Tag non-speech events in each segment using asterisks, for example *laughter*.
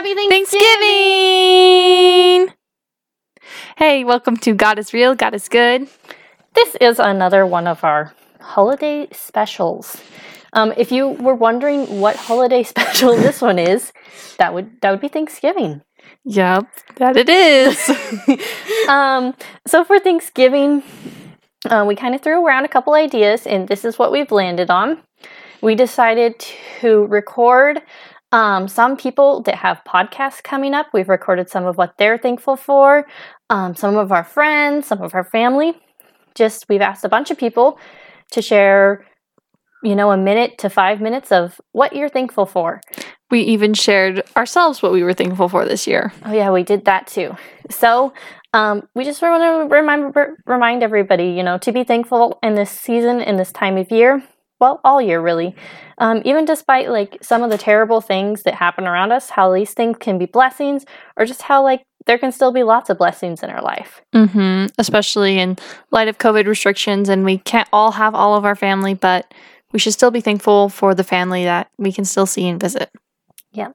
Happy Thanksgiving! Thanksgiving! Hey, welcome to God is Real, God is Good. This is another one of our holiday specials. Um, if you were wondering what holiday *laughs* special this one is, that would that would be Thanksgiving. Yep, that it is. *laughs* um, so for Thanksgiving, uh, we kind of threw around a couple ideas, and this is what we've landed on. We decided to record um, some people that have podcasts coming up. We've recorded some of what they're thankful for, um, some of our friends, some of our family. Just we've asked a bunch of people to share, you know, a minute to five minutes of what you're thankful for. we even shared ourselves what we were thankful for this year. Oh yeah, we did that too. So um, we just want to remind remind everybody, you know, to be thankful in this season, in this time of year. Well, all year really. Um, even despite like some of the terrible things that happen around us, how these things can be blessings, or just how like there can still be lots of blessings in our life. Mm-hmm. Especially in light of COVID restrictions, and we can't all have all of our family, but we should still be thankful for the family that we can still see and visit. Yeah.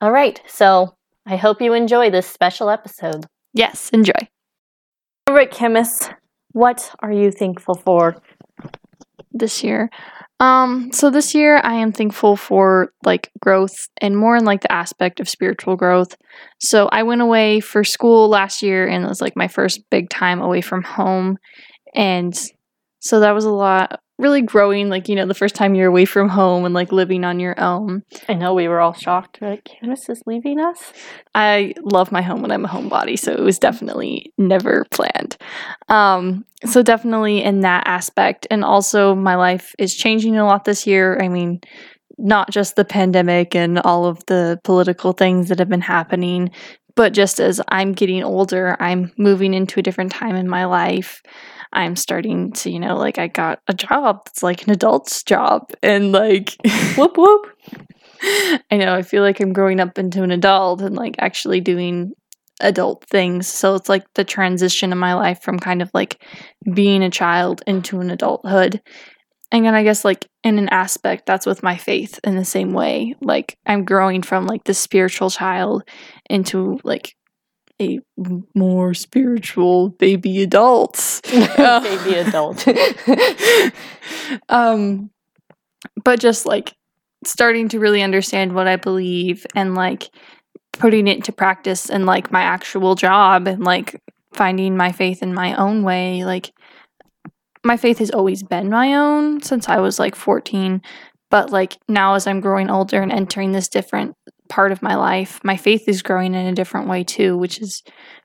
All right. So I hope you enjoy this special episode. Yes, enjoy. Rick Chemist, what are you thankful for? This year. Um, so this year I am thankful for like growth and more in like the aspect of spiritual growth. So I went away for school last year and it was like my first big time away from home. And so that was a lot really growing, like, you know, the first time you're away from home and like living on your own. I know we were all shocked. We're like, Candace is leaving us? I love my home when I'm a homebody, so it was definitely never planned. Um, so definitely in that aspect. And also my life is changing a lot this year. I mean, not just the pandemic and all of the political things that have been happening, but just as I'm getting older, I'm moving into a different time in my life. I'm starting to, you know, like I got a job that's like an adult's job and like *laughs* whoop whoop. I know, I feel like I'm growing up into an adult and like actually doing adult things. So it's like the transition in my life from kind of like being a child into an adulthood. And then I guess like in an aspect that's with my faith in the same way. Like I'm growing from like the spiritual child into like a more spiritual baby adult. *laughs* baby adult. *laughs* um, but just like starting to really understand what I believe and like putting it into practice and like my actual job and like finding my faith in my own way. Like my faith has always been my own since I was like 14. But like now, as I'm growing older and entering this different part of my life, my faith is growing in a different way too, which is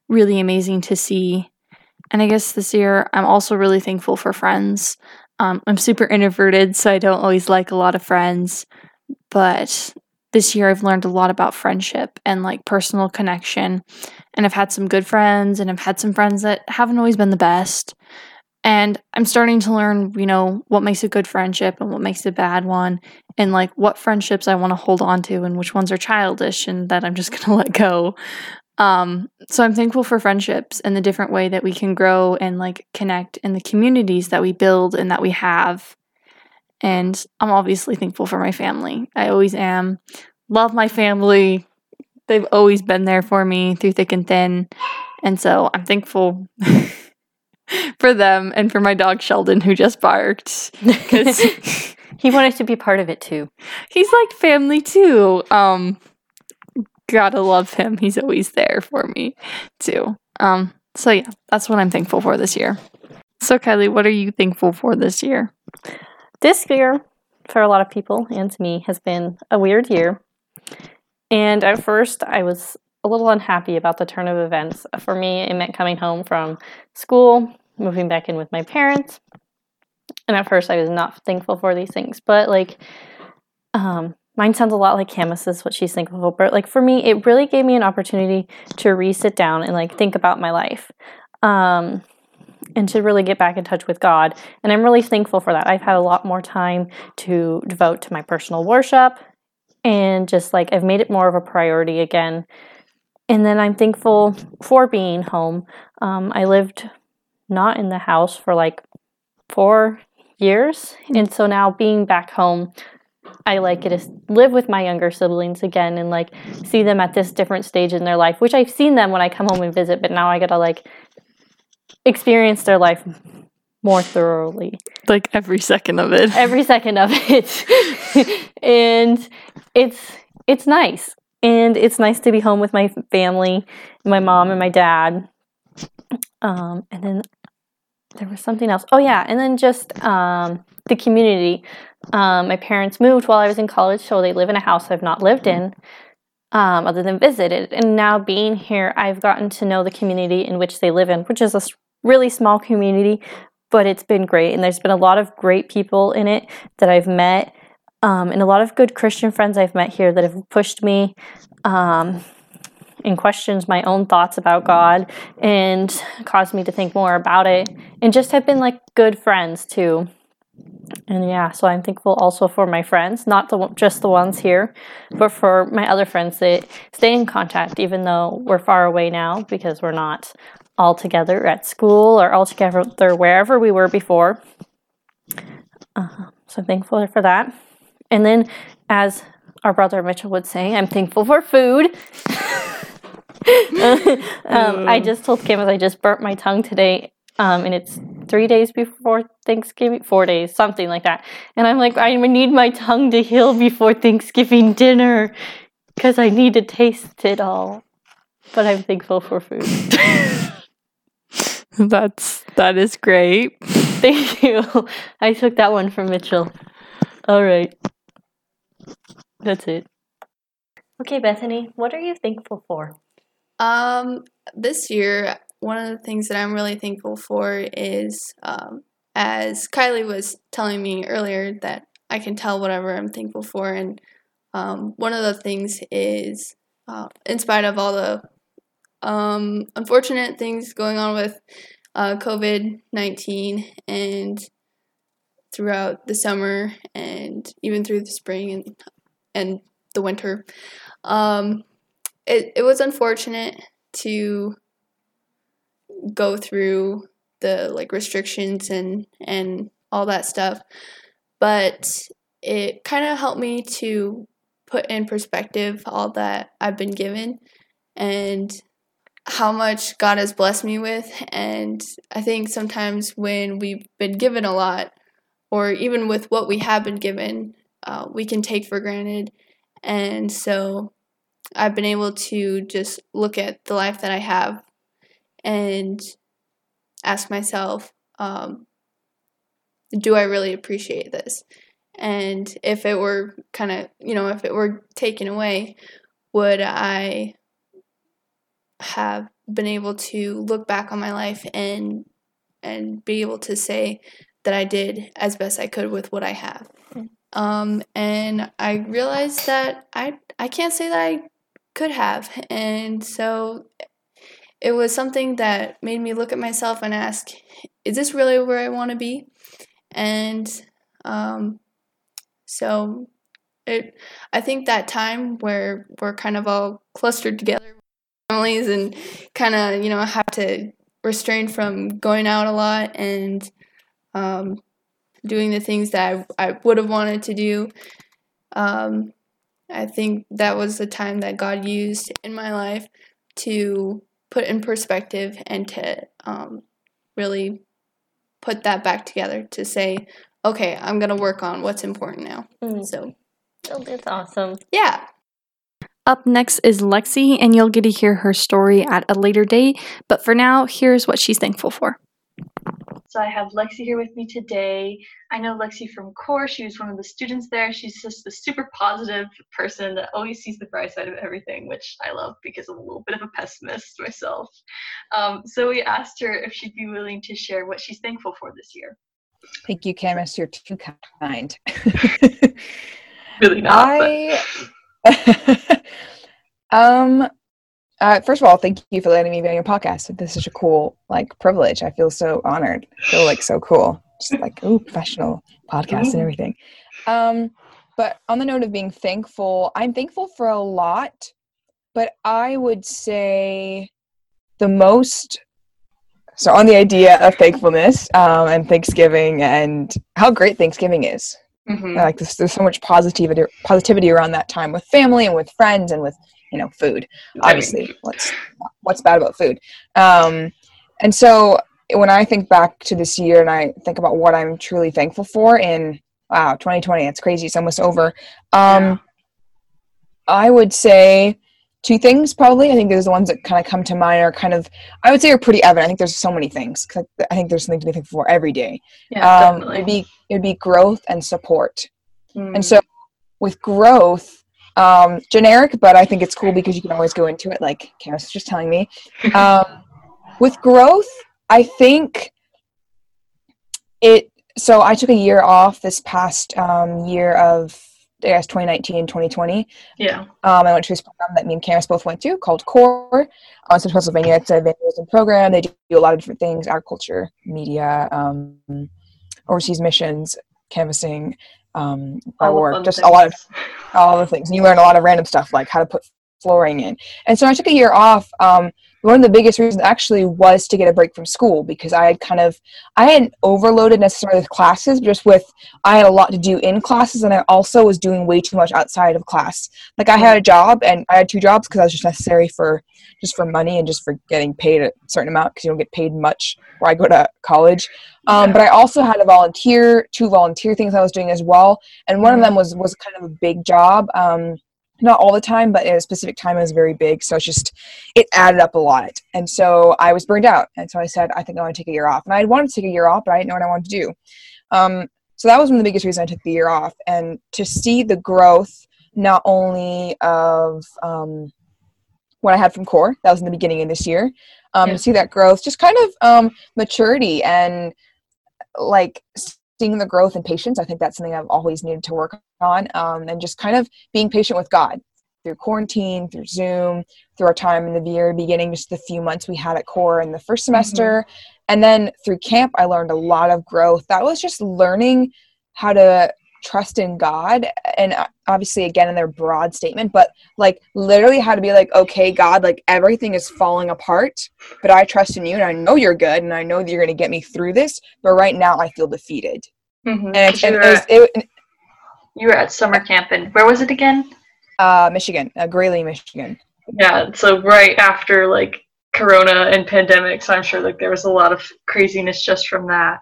really amazing to see. And I guess this year, I'm also really thankful for friends. Um, I'm super introverted, so I don't always like a lot of friends. But this year, I've learned a lot about friendship and like personal connection. And I've had some good friends, and I've had some friends that haven't always been the best. And I'm starting to learn, you know, what makes a good friendship and what makes a bad one, and like what friendships I want to hold on to and which ones are childish and that I'm just *laughs* going to let go. Um, so I'm thankful for friendships and the different way that we can grow and like connect in the communities that we build and that we have. And I'm obviously thankful for my family. I always am. Love my family. They've always been there for me through thick and thin. And so I'm thankful *laughs* *laughs* for them and for my dog Sheldon who just barked *laughs* because he wanted to be part of it too. He's like family too. Um gotta love him. He's always there for me too. Um so yeah, that's what I'm thankful for this year. So Kylie, what are you thankful for this year? This year for a lot of people and to me has been a weird year. And at first I was a little unhappy about the turn of events. For me, it meant coming home from school, moving back in with my parents. And at first, I was not thankful for these things, but like, um, mine sounds a lot like Camus's, what she's thankful for. But like for me, it really gave me an opportunity to re sit down and like think about my life. Um, and to really get back in touch with God. And I'm really thankful for that. I've had a lot more time to devote to my personal worship and just like I've made it more of a priority again and then I'm thankful for being home. Um, I lived not in the house for like four years, and so now being back home I like to live with my younger siblings again and like see them at this different stage in their life, which I've seen them when I come home and visit, but now I gotta like experience their life more thoroughly. Like every second of it. Every second of it. *laughs* and it's it's nice. And it's nice to be home with my family, my mom and my dad. Um, and then there was something else. Oh yeah, and then just um, the community. Um, my parents moved while I was in college, so they live in a house I've not lived in, um, other than visited. And now being here, I've gotten to know the community in which they live in, which is a really small community, but it's been great. And there's been a lot of great people in it that I've met, um, and a lot of good Christian friends I've met here that have pushed me um, and questions my own thoughts about God and caused me to think more about it, and just have been like good friends too. And yeah, so I'm thankful also for my friends, not the just the ones here, but for my other friends that stay in contact, even though we're far away now because we're not all together at school or all together wherever we were before. Uh, so I'm thankful for that. And then, as our brother Mitchell would say, I'm thankful for food. *laughs* *laughs* um, I just told Kim I just burnt my tongue today um, and it's three days before Thanksgiving, four days, something like that. And I'm like, I need my tongue to heal before Thanksgiving dinner because I need to taste it all. But I'm thankful for food. *laughs* That's that is great. *laughs* Thank you. I took that one from Mitchell. All right. That's it. Okay, Bethany, what are you thankful for? Um, this year one of the things that I'm really thankful for is, um, as Kylie was telling me earlier, that I can tell whatever I'm thankful for. And um, one of the things is, uh, in spite of all the um, unfortunate things going on with uh, COVID 19 and throughout the summer and even through the spring and, and the winter, um, it, it was unfortunate to go through the like restrictions and and all that stuff but it kind of helped me to put in perspective all that I've been given and how much God has blessed me with and I think sometimes when we've been given a lot or even with what we have been given uh, we can take for granted and so I've been able to just look at the life that I have and ask myself, um, do I really appreciate this? And if it were kind of, you know, if it were taken away, would I have been able to look back on my life and and be able to say that I did as best I could with what I have. Um, and I realized that I I can't say that I could have, and so it was something that made me look at myself and ask, is this really where I want to be? And um, so it, I think that time where we're kind of all clustered together, families, and kind of, you know, have to restrain from going out a lot and um, doing the things that I, I would have wanted to do. Um, I think that was the time that God used in my life to put in perspective and to um, really put that back together to say, okay, I'm going to work on what's important now. Mm. So oh, that's awesome. Yeah. Up next is Lexi, and you'll get to hear her story at a later date. But for now, here's what she's thankful for. So I have Lexi here with me today. I know Lexi from core. She was one of the students there. She's just a super positive person that always sees the bright side of everything, which I love because I'm a little bit of a pessimist myself. Um, so we asked her if she'd be willing to share what she's thankful for this year. Thank you, Camus. You're too kind. *laughs* really not. I, *laughs* um, uh, first of all, thank you for letting me be on your podcast. This is such a cool like privilege. I feel so honored. I feel like so cool. Just like oh, professional podcast and everything. Um, but on the note of being thankful, I'm thankful for a lot, but I would say the most. So on the idea of thankfulness um, and Thanksgiving and how great Thanksgiving is, Mhm. like there's, there's so much positivity positivity around that time with family and with friends and with you know food. Obviously what's what's bad about food? Um and so when i think back to this year and i think about what i'm truly thankful for in wow 2020 it's crazy it's almost over. Um Yeah. i would say two things probably. I think there's the ones that kind of come to mind are kind of i would say are pretty evident. I think there's so many things 'cause i think there's something to be thankful for every day. Yeah, um definitely. it'd be it'd be growth and support. Mm. and so with growth, um, generic, but I think it's cool because you can always go into it, like Karis was just telling me. *laughs* Um, with growth, I think it. So I took a year off this past um, year of, I guess, 2019, 2020. yeah. Um, I went to this program that me and Karis both went to called CORE. Uh, it's in Pennsylvania. It's a evangelism program. They do a lot of different things: agriculture, media, um, overseas missions, canvassing, um, bar All the work, just a lot of all the things. And you learn a lot of random stuff like how to put flooring in. And so I took a year off. Um, one of the biggest reasons actually was to get a break from school because I had kind of I hadn't overloaded necessarily with classes, just with I had a lot to do in classes, and I also was doing way too much outside of class. Like I had a job, and I had two jobs because I was just necessary for just for money and just for getting paid a certain amount because you don't get paid much where I go to college. Um, But I also had a volunteer, two volunteer things I was doing as well, and one of Mhm. them was was kind of a big job. Um, not all the time, but at a specific time it was very big. So it's just it added up a lot, and so I was burned out, and so I said I think I want to take a year off, and I wanted to take a year off, but I didn't know what I wanted to do. Um, so that was one of the biggest reasons I took the year off, and to see the growth not only of um, what I had from core, that was in the beginning of this year, um, Yeah. to see that growth, just kind of um, maturity and like seeing the growth and patience. I think that's something I've always needed to work on, um, and just kind of being patient with God through quarantine, through Zoom, through our time in the very beginning, just the few months we had at core in the first semester, and then through camp, I learned a lot of growth. That was just learning how to trust in God, and uh, obviously, again, in their broad statement, but like literally how to be like, okay, God, like everything is falling apart, but I trust in you, and I know you're good, and I know that you're going to get me through this. But right now, I feel defeated, Mhm. and, and you, it were was, at, it, you were at summer camp and where was it again? uh, Michigan, uh, Grayling, Michigan. Yeah, so right after like Corona and pandemic, so I'm sure like there was a lot of craziness just from that.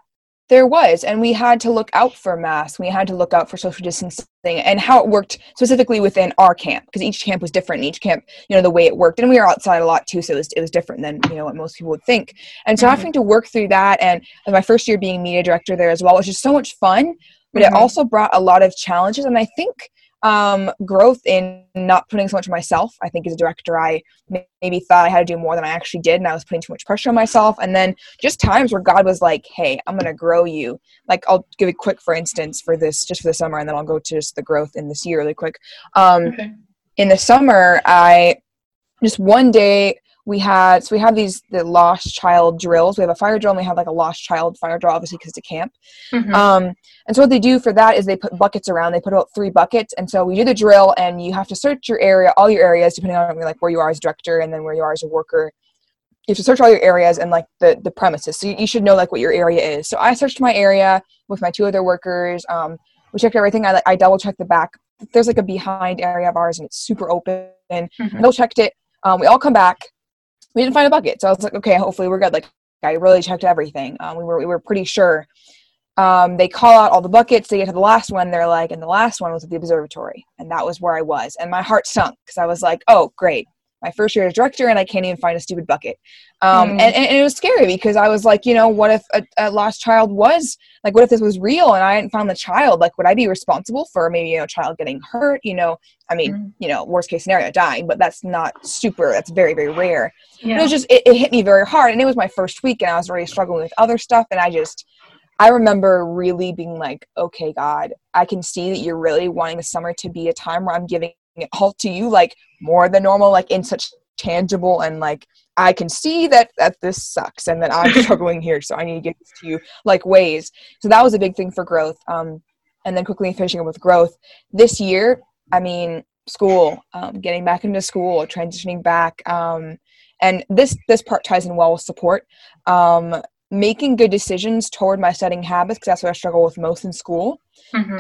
There was, and we had to look out for masks. We had to look out for social distancing and how it worked specifically within our camp because each camp was different. And each camp, you know, the way it worked, and we were outside a lot too, so it was it was different than you know what most people would think. And so Mhm. having to work through that, and my first year being media director there as well, was just so much fun. But Mhm. it also brought a lot of challenges, and I think um, growth in not putting so much of myself. I think as a director, I maybe thought I had to do more than I actually did, and I was putting too much pressure on myself. And then just times where God was like, "Hey, I'm going to grow you." Like I'll give a quick, for instance, for this just for the summer, and then I'll go to just the growth in this year really quick. Um, Okay. in the summer, I just one day we had so we have these the lost child drills. We have a fire drill and we have like a lost child fire drill, obviously because it's a camp. Mhm. Um, and so what they do for that is they put buckets around. They put about three buckets, and so we do the drill, and you have to search your area, all your areas, depending on like where you are as director, and then where you are as a worker. You have to search all your areas and like the the premises. So you, you should know like what your area is. So I searched my area with my two other workers. Um, we checked everything. I I double checked the back. There's like a behind area of ours, and it's super open. Mhm. I double checked it. Um, we all come back. We didn't find a bucket, so I was like, okay, hopefully we're good. Like I really checked everything. Um, we were we were pretty sure. Um, they call out all the buckets. They get to the last one. They're like, and the last one was at the observatory, and that was where I was. And my heart sunk because I was like, oh, great, my first year as director, and I can't even find a stupid bucket. Um, Mm. and, and, and it was scary because I was like, you know, what if a, a lost child was like, what if this was real and I hadn't found the child? Like, would I be responsible for maybe you know, a child getting hurt? You know, I mean, Mm. you know, worst case scenario, dying, but that's not super. That's very very rare. It was just it, it hit me very hard, and it was my first week, and I was already struggling with other stuff, and I just. I remember really being like, okay, God, I can see that you're really wanting the summer to be a time where I'm giving all to you, like more than normal, like in such tangible and like I can see that that this sucks and that I'm *laughs* struggling here, so I need to get this to you like ways. So that was a big thing for growth. Um, and then quickly finishing up with growth this year. I mean, school, um, getting back into school, transitioning back, um, and this this part ties in well with support. Um, making good decisions toward my studying habits because that's what I struggle with most in school. Mhm.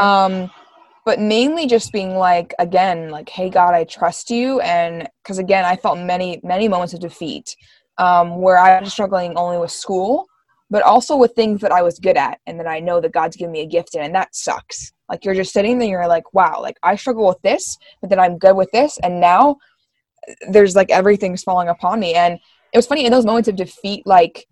But mainly just being like, again, like, hey, God, I trust you. And because again, I felt many, many moments of defeat um, where I was struggling only with school, but also with things that I was good at and that I know that God's given me a gift in. And that sucks. Like, you're just sitting there, you're like, wow, like, I struggle with this, but then I'm good with this. And now there's like everything's falling upon me. And it was funny in those moments of defeat, like,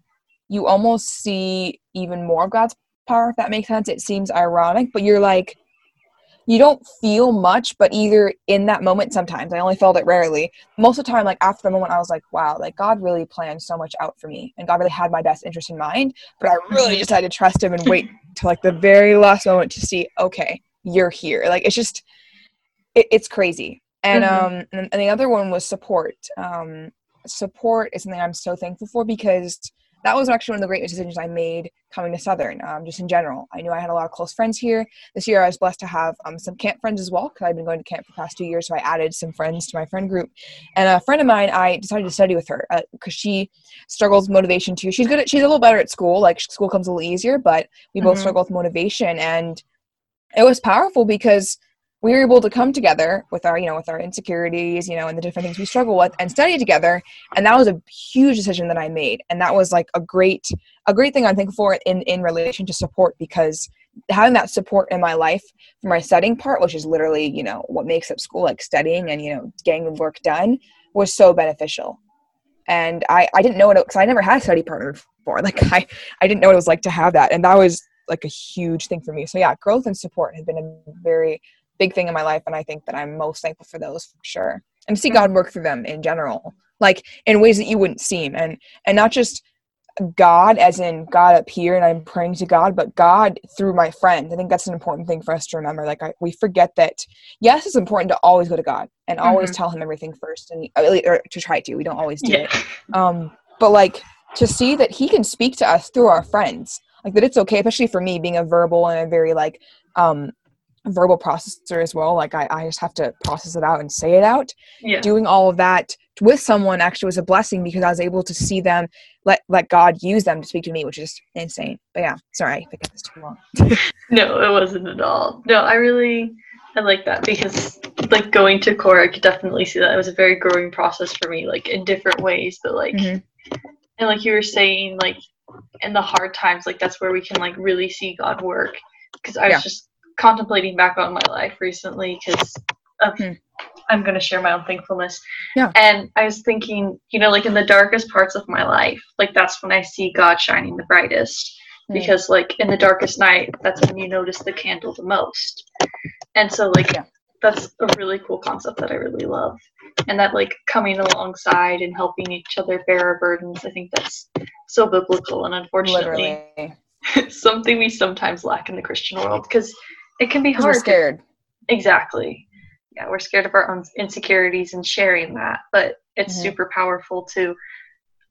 you almost see even more of God's power, if that makes sense. It seems ironic, but you're like, you don't feel much, but either in that moment sometimes, I only felt it rarely. Most of the time, like after the moment, I was like, wow, like God really planned so much out for me and God really had my best interest in mind. But I really just had to trust him and wait *laughs* till like the very last moment to see, okay, you're here. Like it's just it, it's crazy. And Mhm. um and, and the other one was support. Um support is something I'm so thankful for because that was actually one of the greatest decisions I made coming to Southern, um, just in general. I knew I had a lot of close friends here. This year I was blessed to have um, some camp friends as well because I've been going to camp for the past two years, so I added some friends to my friend group. And a friend of mine, I decided to study with her because she struggles with motivation too. She's good at, she's a little better at school, like school comes a little easier, but we both Mhm. struggle with motivation. And it was powerful because we were able to come together with our you know with our insecurities you know and the different things we struggle with and study together. And that was a huge decision that i made. And that was like a great a great thing i'm thankful for in in relation to support because having that support in my life for my studying part which is literally you know what makes up school like studying and you know getting work done was so beneficial. And i i didn't know it because i never had a study partner before. *laughs* Like i i didn't know what it was like to have that. And that was like a huge thing for me. So yeah growth and support has been a very big thing in my life and i think that i'm most thankful for those for sure and see god work through them in general like in ways that you wouldn't seem and and not just god as in god up here and i'm praying to god but god through my friend i think that's an important thing for us to remember like I, we forget that yes it's important to always go to god and always tell him everything first and or to try to we don't always do Yeah. it um but like to see that he can speak to us through our friends like that it's okay especially for me being a verbal and a very like um verbal processor as well like I, I just have to process it out and say it out Yeah. doing all of that with someone actually was a blessing because i was able to see them let let god use them to speak to me which is insane but yeah sorry i think it's too long *laughs* No, it wasn't at all. No, I really I like that because like going to core, I could definitely see that it was a very growing process for me, like in different ways. But like, Mhm. and like you were saying, like in the hard times, like that's where we can like really see God work. Because I was Yeah. just contemplating back on my life recently because of Hmm. I'm gonna share my own thankfulness. Yeah. And I was thinking, you know, like in the darkest parts of my life, like that's when I see God shining the brightest Hmm. because like in the darkest night that's when you notice the candle the most and so like Yeah. that's a really cool concept that i really love and that like coming alongside and helping each other bear our burdens i think that's so biblical and unfortunately literally *laughs* something we sometimes lack in the christian world because it can be hard we're to- scared exactly yeah we're scared of our own insecurities and sharing that but it's Mhm. super powerful to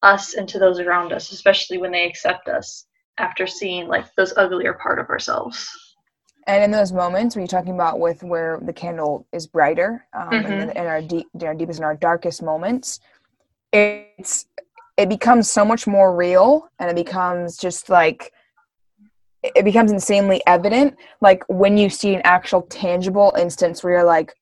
us and to those around us especially when they accept us after seeing like those uglier part of ourselves And in those moments when you're talking about with where the candle is brighter, um, Mhm. in, in our deep, in our deepest and our darkest moments, it's it becomes so much more real, and it becomes just like it becomes insanely evident. Like when you see an actual tangible instance where you're like,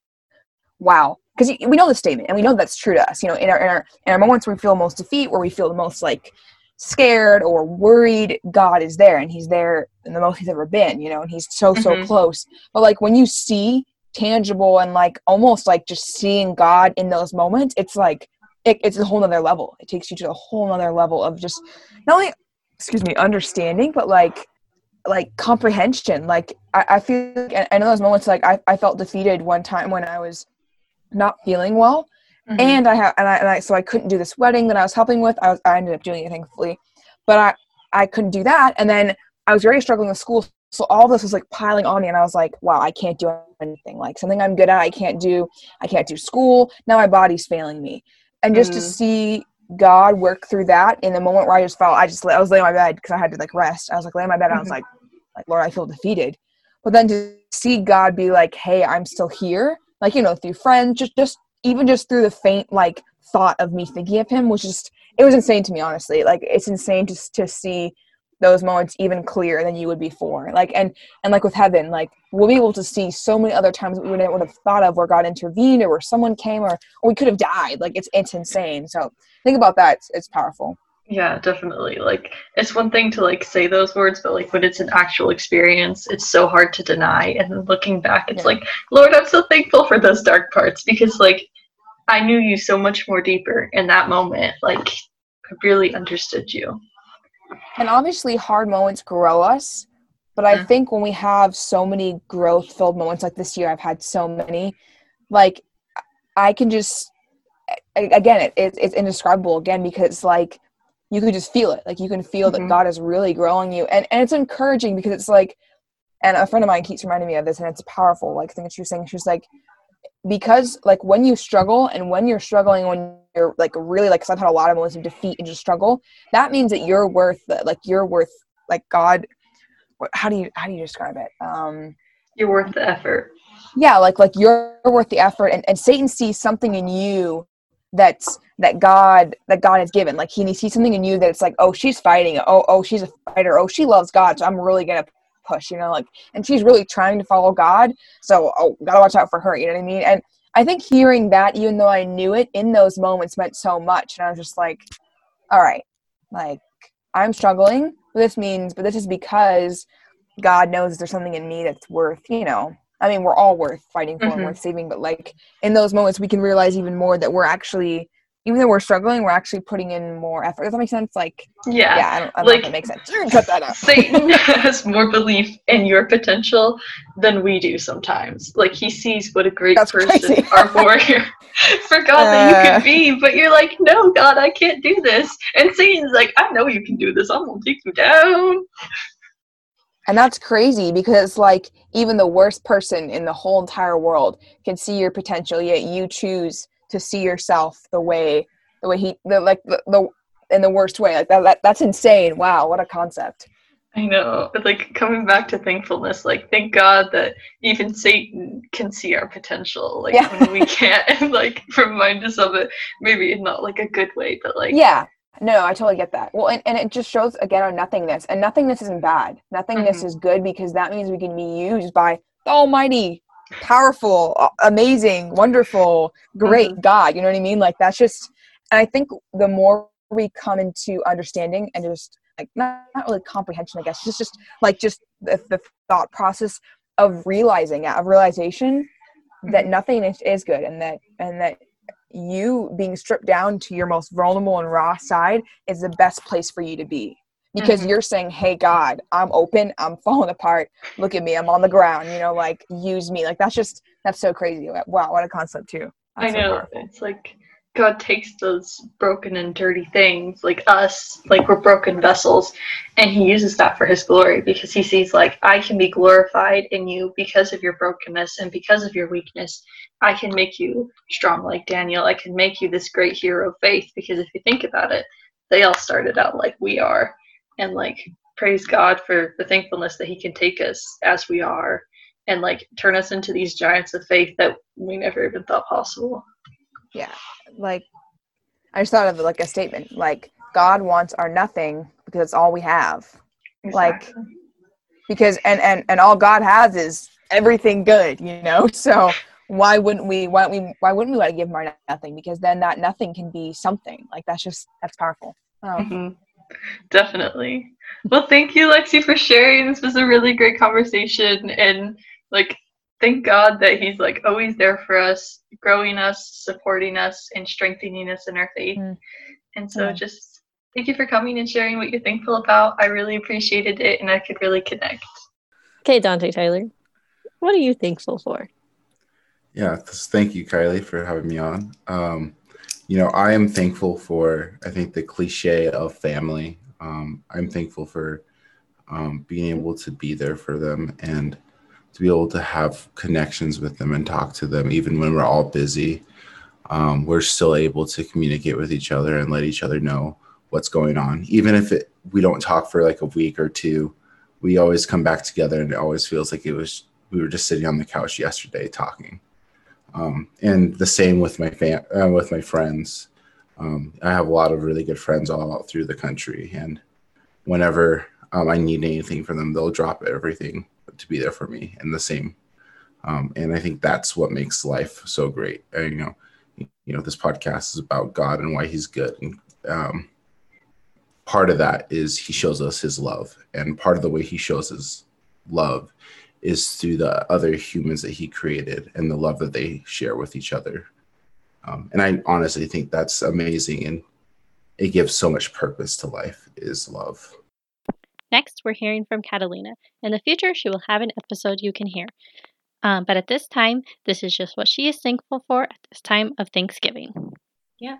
"Wow," because we know the statement, and we know that's true to us. You know, in our in our in our moments where we feel most defeat, where we feel the most like scared or worried, God is there and he's there in the most he's ever been, you know, and he's so, so Mhm. close. But like when you see tangible and like almost like just seeing God in those moments, it's like it, it's a whole nother level. It takes you to a whole nother level of just not only excuse me, understanding, but like like comprehension. Like I, I feel like and and in those moments like I, I felt defeated one time when I was not feeling well Mhm. and I have and I, and I so I couldn't do this wedding that I was helping with. I was I ended up doing it thankfully, but I I couldn't do that. And then I was very struggling with school, so all this was like piling on me, and I was like, wow, I can't do anything. Like something I'm good at, I can't do. I can't do school. Now my body's failing me, and just to Mhm. see God work through that in the moment where I just felt I just I was laying on my bed because I had to like rest. I was like laying on my bed. And I was like, *laughs* like Lord, I feel defeated. But then to see God be like, hey, I'm still here, like you know, through friends, just just even just through the faint like thought of me thinking of him was just it was insane to me honestly like it's insane to, to see those moments even clearer than you would before. Like and and like with heaven, like we'll be able to see so many other times that we wouldn't have thought of where God intervened or where someone came or, or we could have died. Like it's it's insane. So think about that. It's, it's powerful. Yeah, definitely. Like it's one thing to like say those words, but like when it's an actual experience, it's so hard to deny. And then looking back, it's Yeah. like, Lord, I'm so thankful for those dark parts because like I knew you so much more deeper in that moment. Like I really understood you. And obviously, hard moments grow us. But I think when we have so many growth filled moments like this year, I've had so many, like, I can just, again, it, it, it's indescribable again because, like, you can just feel it. Like, you can feel Mhm. that God is really growing you. And, and it's encouraging because it's like, and a friend of mine keeps reminding me of this, and it's powerful. Like, thing that she was saying, she was like, because like when you struggle and when you're struggling when you're like really like because i've had a lot of moments of defeat and just struggle that means that you're worth like you're worth like god what- how do you how do you describe it? Um You're worth the effort. yeah like like you're worth the effort and, and satan sees something in you that's that god that god has given. Like he sees something in you that it's like oh she's fighting oh oh she's a fighter. Oh she loves god so i'm really gonna push you know like and she's really trying to follow god. So oh gotta watch out for her you know what i mean? And i think hearing that even though i knew it in those moments meant so much. And i was just like all right like i'm struggling. This means but this is because god knows there's something in me that's worth you know i mean we're all worth fighting for and Mhm. worth saving. But like in those moments we can realize even more that we're actually even though we're struggling we're actually putting in more effort does that make sense like Yeah. yeah, I don't, I don't know if like- that makes sense cut that out Satan *laughs* has more belief in your potential than we do sometimes. Like he sees what a great That's person our warrior *laughs* for God that you Uh. could be, but you're like, no, God, I can't do this. And Satan's like, I know you can do this. I'm gonna take you down. And that's crazy because like even the worst person in the whole entire world can see your potential, yet you choose to see yourself the way the way he the like the, the in the worst way. Like that, that that's insane. Wow, what a concept. I know. But like coming back to thankfulness, like thank God that even Satan can see our potential. Like Yeah. when we can't *laughs* and like remind us of it. Maybe in not like a good way, but like Yeah. No, I totally get that. Well, and, and it just shows again our nothingness. And nothingness isn't bad. Nothingness Mhm. is good because that means we can be used by the almighty, powerful, amazing, wonderful, great mm-hmm. God. You know what I mean? Like that's just and I think the more we come into understanding and just like not, not really comprehension, I guess, just just like just the, the thought process of realizing of realization that mm-hmm. nothing nothingness is good and that and that you being stripped down to your most vulnerable and raw side is the best place for you to be because Mhm. you're saying hey god i'm open i'm falling apart look at me i'm on the ground you know like use me like that's just that's so crazy wow what a concept too I That's so know. powerful. It's like God takes those broken and dirty things, like us, like we're broken vessels, and He uses that for His glory because He sees, like, I can be glorified in you because of your brokenness and because of your weakness. I can make you strong like Daniel. I can make you this great hero of faith because if you think about it, they all started out like we are. And, like, praise God for the thankfulness that He can take us as we are and, like, turn us into these giants of faith that we never even thought possible. Yeah. Like i just thought of like a statement like god wants our nothing because it's all we have Like, because and and and all god has is everything good you know *laughs* so why wouldn't we why don't we why wouldn't we want to give him our nothing because then that nothing can be something like that's just that's powerful oh. Mhm. Definitely. Well, thank you, Lexi, for sharing. This was a really great conversation, and like, thank God that He's like always there for us, growing us, supporting us, and strengthening us in our faith. Mm. And so, Yeah. just thank you for coming and sharing what you're thankful about. I really appreciated it, and I could really connect. Okay, Dante Tyler, what are you thankful for? Yeah, thank you, Kylie, for having me on. Um, you know, I am thankful for, I think, the cliche of family. Um, I'm thankful for um, being able to be there for them and to be able to have connections with them and talk to them, even when we're all busy. Um, we're still able to communicate with each other and let each other know what's going on, even if it, we don't talk for like a week or two. We always come back together, and it always feels like it was we were just sitting on the couch yesterday talking um, and the same with my fam- uh, with my friends. Um, I have a lot of really good friends all through the country, and whenever um, I need anything from them, they'll drop everything to be there for me and the same. Um, and I think that's what makes life so great. You know, you know, this podcast is about God and why He's good. And um, part of that is He shows us His love, and part of the way He shows His love is through the other humans that He created and the love that they share with each other. Um, and I honestly think that's amazing, and it gives so much purpose to life. Is love. Next, we're hearing from Catalina. In the future, she will have an episode you can hear. Um, but at this time, this is just what she is thankful for at this time of Thanksgiving. Yeah.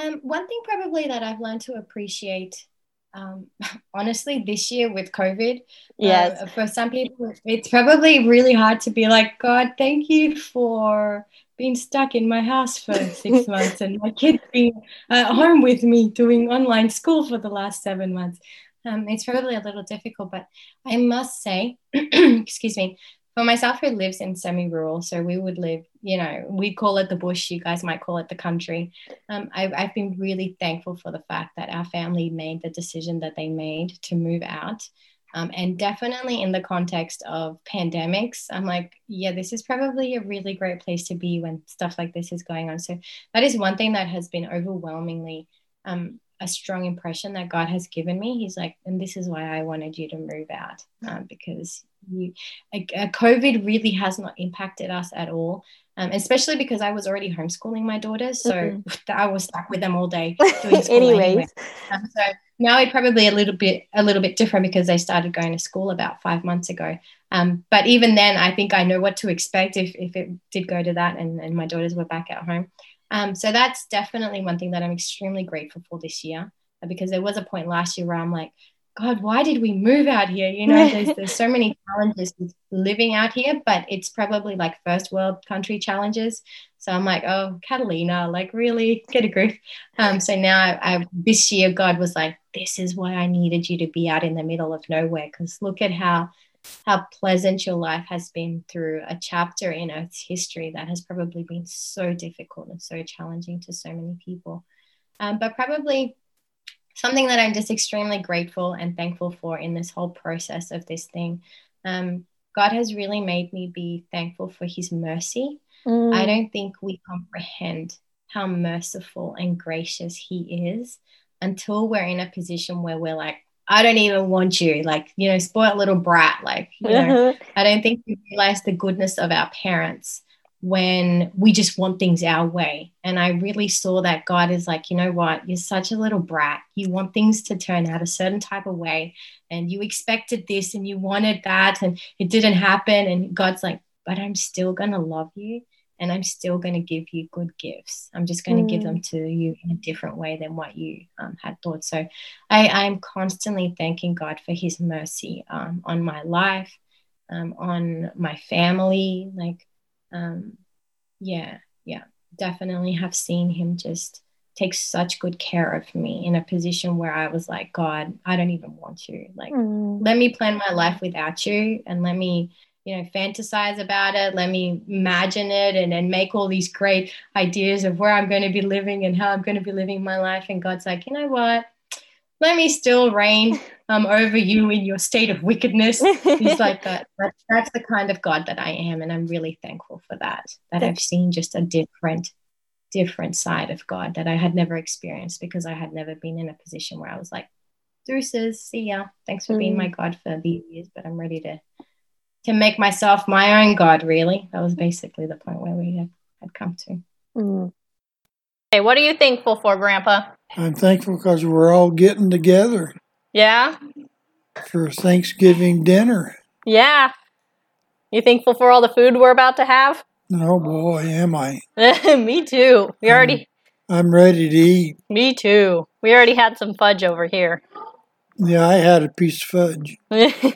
Um, one thing probably that I've learned to appreciate, um, *laughs* honestly, this year with COVID, Yes. uh, for some people, it's probably really hard to be like, God, thank you for being stuck in my house for six *laughs* months and my kids being at home with me doing online school for the last seven months. Um, it's probably a little difficult, but I must say, *clears throat* excuse me, for myself who lives in semi-rural, so we would live, you know, we call it the bush, you guys might call it the country. Um, I've, I've been really thankful for the fact that our family made the decision that they made to move out. Um, and definitely in the context of pandemics, I'm like, yeah, this is probably a really great place to be when stuff like this is going on. So that is one thing that has been overwhelmingly um, a strong impression that God has given me. He's like, and this is why I wanted you to move out um, because you, a, a COVID really has not impacted us at all. Um, especially because I was already homeschooling my daughters, so *laughs* Mhm. I was stuck with them all day *laughs* doing school anyway. Um, so now it's probably a little bit a little bit different because they started going to school about five months ago. Um, but even then, I think I know what to expect if, if it did go to that and, and my daughters were back at home. Um, so that's definitely one thing that I'm extremely grateful for this year uh, because there was a point last year where I'm like, God, why did we move out here? You know, there's, *laughs* there's so many challenges with living out here, but it's probably like first world country challenges. So I'm like, oh, Catalina, like really get a grip. Um, so now I, I, this year, God was like, this is why I needed you to be out in the middle of nowhere. Because look at how how pleasant your life has been through a chapter in Earth's history that has probably been so difficult and so challenging to so many people. Um, but probably something that I'm just extremely grateful and thankful for in this whole process of this thing. Um, God has really made me be thankful for His mercy. Mm. I don't think we comprehend how merciful and gracious He is until we're in a position where we're like, I don't even want you, like, you know, spoiled little brat. Like, you know, *laughs* I don't think we realize the goodness of our parents when we just want things our way. And I really saw that God is like, you know what, you're such a little brat. You want things to turn out a certain type of way, and you expected this and you wanted that, and it didn't happen. And God's like, but I'm still going to love you and I'm still going to give you good gifts. I'm just going to Mm. give them to you in a different way than what you um, had thought. So I, I'm constantly thanking God for his mercy um, on my life, um, on my family. Like, um, yeah, yeah, definitely have seen him just take such good care of me in a position where I was like, God, I don't even want you. Like, Mm. let me plan my life without you and let me you know fantasize about it let me imagine it and then make all these great ideas of where i'm going to be living and how i'm going to be living my life and god's like you know what let me still reign um, over you in your state of wickedness he's *laughs* like that that's, that's the kind of god that i am and i'm really thankful for that that i've seen just a different different side of god that i had never experienced because i had never been in a position where i was like deuces see ya thanks for being Mm. my god for these years but i'm ready to to make myself my own god really that was basically the point where we had, had come to Mm. Hey, what are you thankful for, Grandpa? I'm thankful because we're all getting together Yeah? for Thanksgiving dinner. Yeah. You thankful for all the food we're about to have? Oh boy, am I. *laughs* me too. We already I'm ready to eat. me too. We already had some fudge over here. Yeah, I had a piece of fudge. *laughs*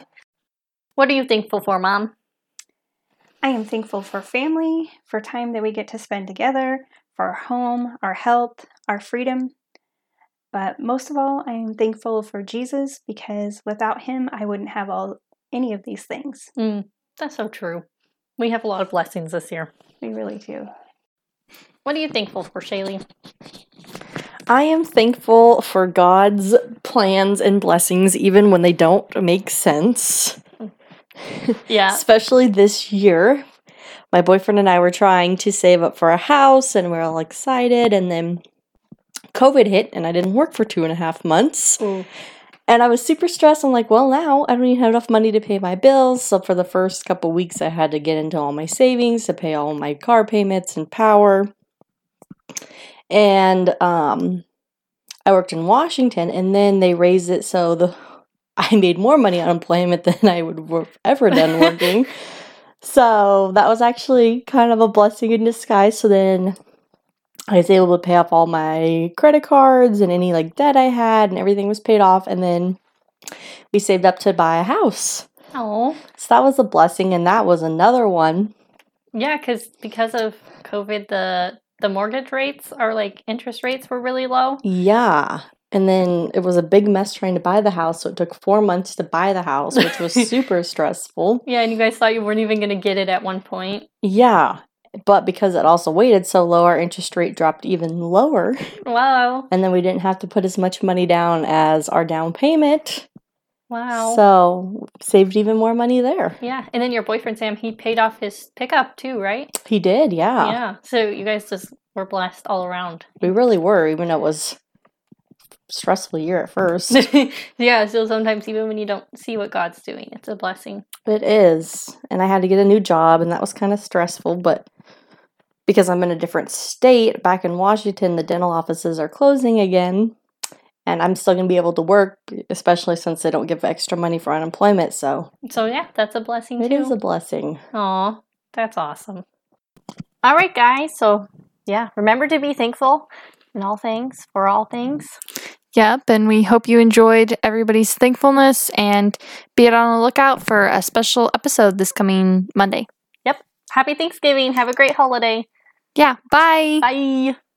what are you thankful for, Mom? I am thankful for family, for time that we get to spend together, for our home, our health, our freedom. But most of all, I am thankful for Jesus because without him, I wouldn't have all any of these things. Mm, that's so true. We have a lot of blessings this year. We really do. What are you thankful for, Shaylee? I am thankful for God's plans and blessings even when they don't make sense. *laughs* Yeah. Especially this year. My boyfriend and I were trying to save up for a house and we are all excited. And then COVID hit and I didn't work for two and a half months. Ooh. And I was super stressed. I'm like, well, now I don't even have enough money to pay my bills. So for the first couple weeks, I had to get into all my savings to pay all my car payments and power. And um, I worked in Washington, and then they raised it so the *laughs* I made more money on unemployment *laughs* than I would have ever done working. *laughs* so that was actually kind of a blessing in disguise. So then I was able to pay off all my credit cards and any like debt I had, and everything was paid off. And then we saved up to buy a house. Oh. So that was a blessing, and that was another one. Yeah, because because of COVID, the the mortgage rates are like interest rates were really low. Yeah. And then it was a big mess trying to buy the house. So it took four months to buy the house, which was *laughs* super stressful. Yeah, and you guys thought you weren't even going to get it at one point. Yeah. But because it also waited so low, our interest rate dropped even lower. Wow. And then we didn't have to put as much money down as our down payment. Wow. So saved even more money there. yeah, and then your boyfriend Sam, he paid off his pickup too, right? He did, yeah. Yeah. So you guys just were blessed all around. We really were, even though it was stressful year at first. *laughs* yeah, so sometimes even when you don't see what God's doing, it's a blessing. It is. And I had to get a new job, and that was kind of stressful. But because I'm in a different state, back in Washington, the dental offices are closing again. And I'm still going to be able to work, especially since they don't give extra money for unemployment. So So yeah, that's a blessing it too. is a blessing. Aw, that's awesome. All right, guys. So yeah, remember to be thankful in all things, for all things. Yep, and we hope you enjoyed everybody's thankfulness and be on the lookout for a special episode this coming Monday. Yep. Happy Thanksgiving. Have a great holiday. Yeah, bye. Bye.